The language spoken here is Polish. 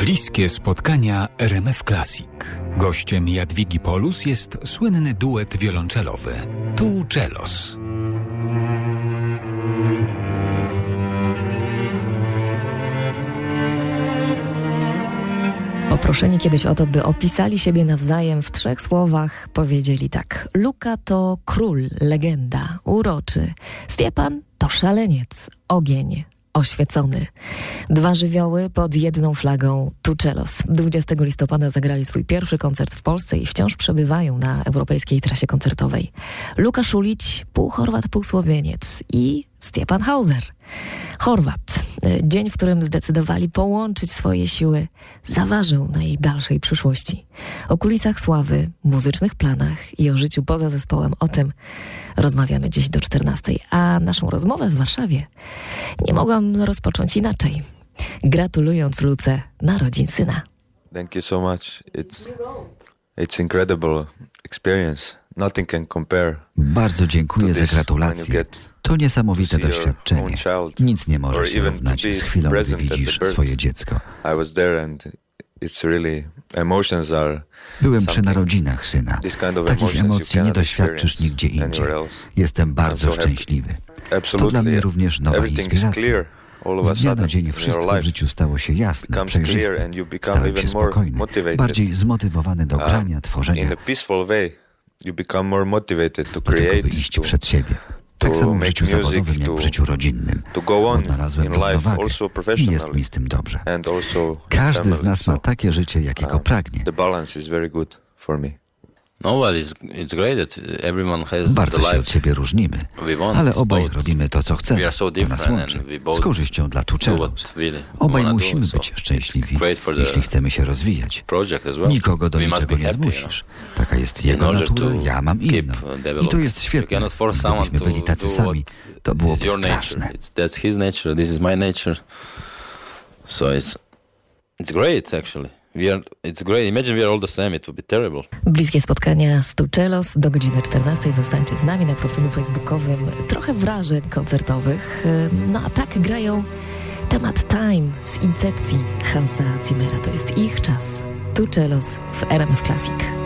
Bliskie spotkania RMF Classic. Gościem Jadwigi Polus jest słynny duet wiolonczelowy Tu Celos. Poproszeni kiedyś o to, by opisali siebie nawzajem w trzech słowach, powiedzieli tak. Luka to król, legenda, uroczy. Stiepan to szaleniec, ogień, oświecony. Dwa żywioły pod jedną flagą Tuczelos. 20 listopada zagrali swój pierwszy koncert w Polsce i wciąż przebywają na europejskiej trasie koncertowej. Luka Szulić, pół Chorwat, pół Słowieniec i Stiepan Hauser. Chorwat. Dzień, w którym zdecydowali połączyć swoje siły, zaważył na ich dalszej przyszłości. O kulisach sławy, muzycznych planach i o życiu poza zespołem, o tym rozmawiamy dziś do 14. A naszą rozmowę w Warszawie nie mogłam rozpocząć inaczej. Gratulując Luce narodzin syna. Thank you so much. It's, it's incredible experience. Nothing can compare. Bardzo dziękuję za gratulacje. To niesamowite doświadczenie. Nic nie może się równać z chwilą, gdy widzisz swoje dziecko. Byłem przy narodzinach syna. Takich emocji nie doświadczysz nigdzie indziej. Jestem bardzo szczęśliwy. To dla mnie również nowa inspiracja. Z dnia na dzień wszystko w życiu stało się jasne, przejrzyste. Stałem się spokojny, bardziej zmotywowany do grania, tworzenia. Do tego, by iść przed siebie. Tak samo w życiu zawodowym, jak w życiu rodzinnym. Odnalazłem równowagę i jest mi z tym dobrze. Każdy z nas ma takie życie, jakiego pragnie. Bardzo się od siebie różnimy, ale obaj robimy to, co chcemy. To nas łączy. Z korzyścią dla Tuczelos. Obaj musimy być szczęśliwi, jeśli chcemy się rozwijać. Nikogo do niczego nie zmusisz. Taka jest jego natura, ja mam inną. I to jest świetne. Gdybyśmy byli tacy sami, to byłoby straszne. So it's, it's great actually. Are, it's great. Imagine we are all the same. It would be terrible. Bliskie spotkania z Tuczelos do godziny 14. Zostańcie z nami na profilu facebookowym. Trochę wrażeń koncertowych. No a tak grają temat Time z Incepcji Hansa Zimmera. To jest ich czas. Tuczelos w RMF Classic.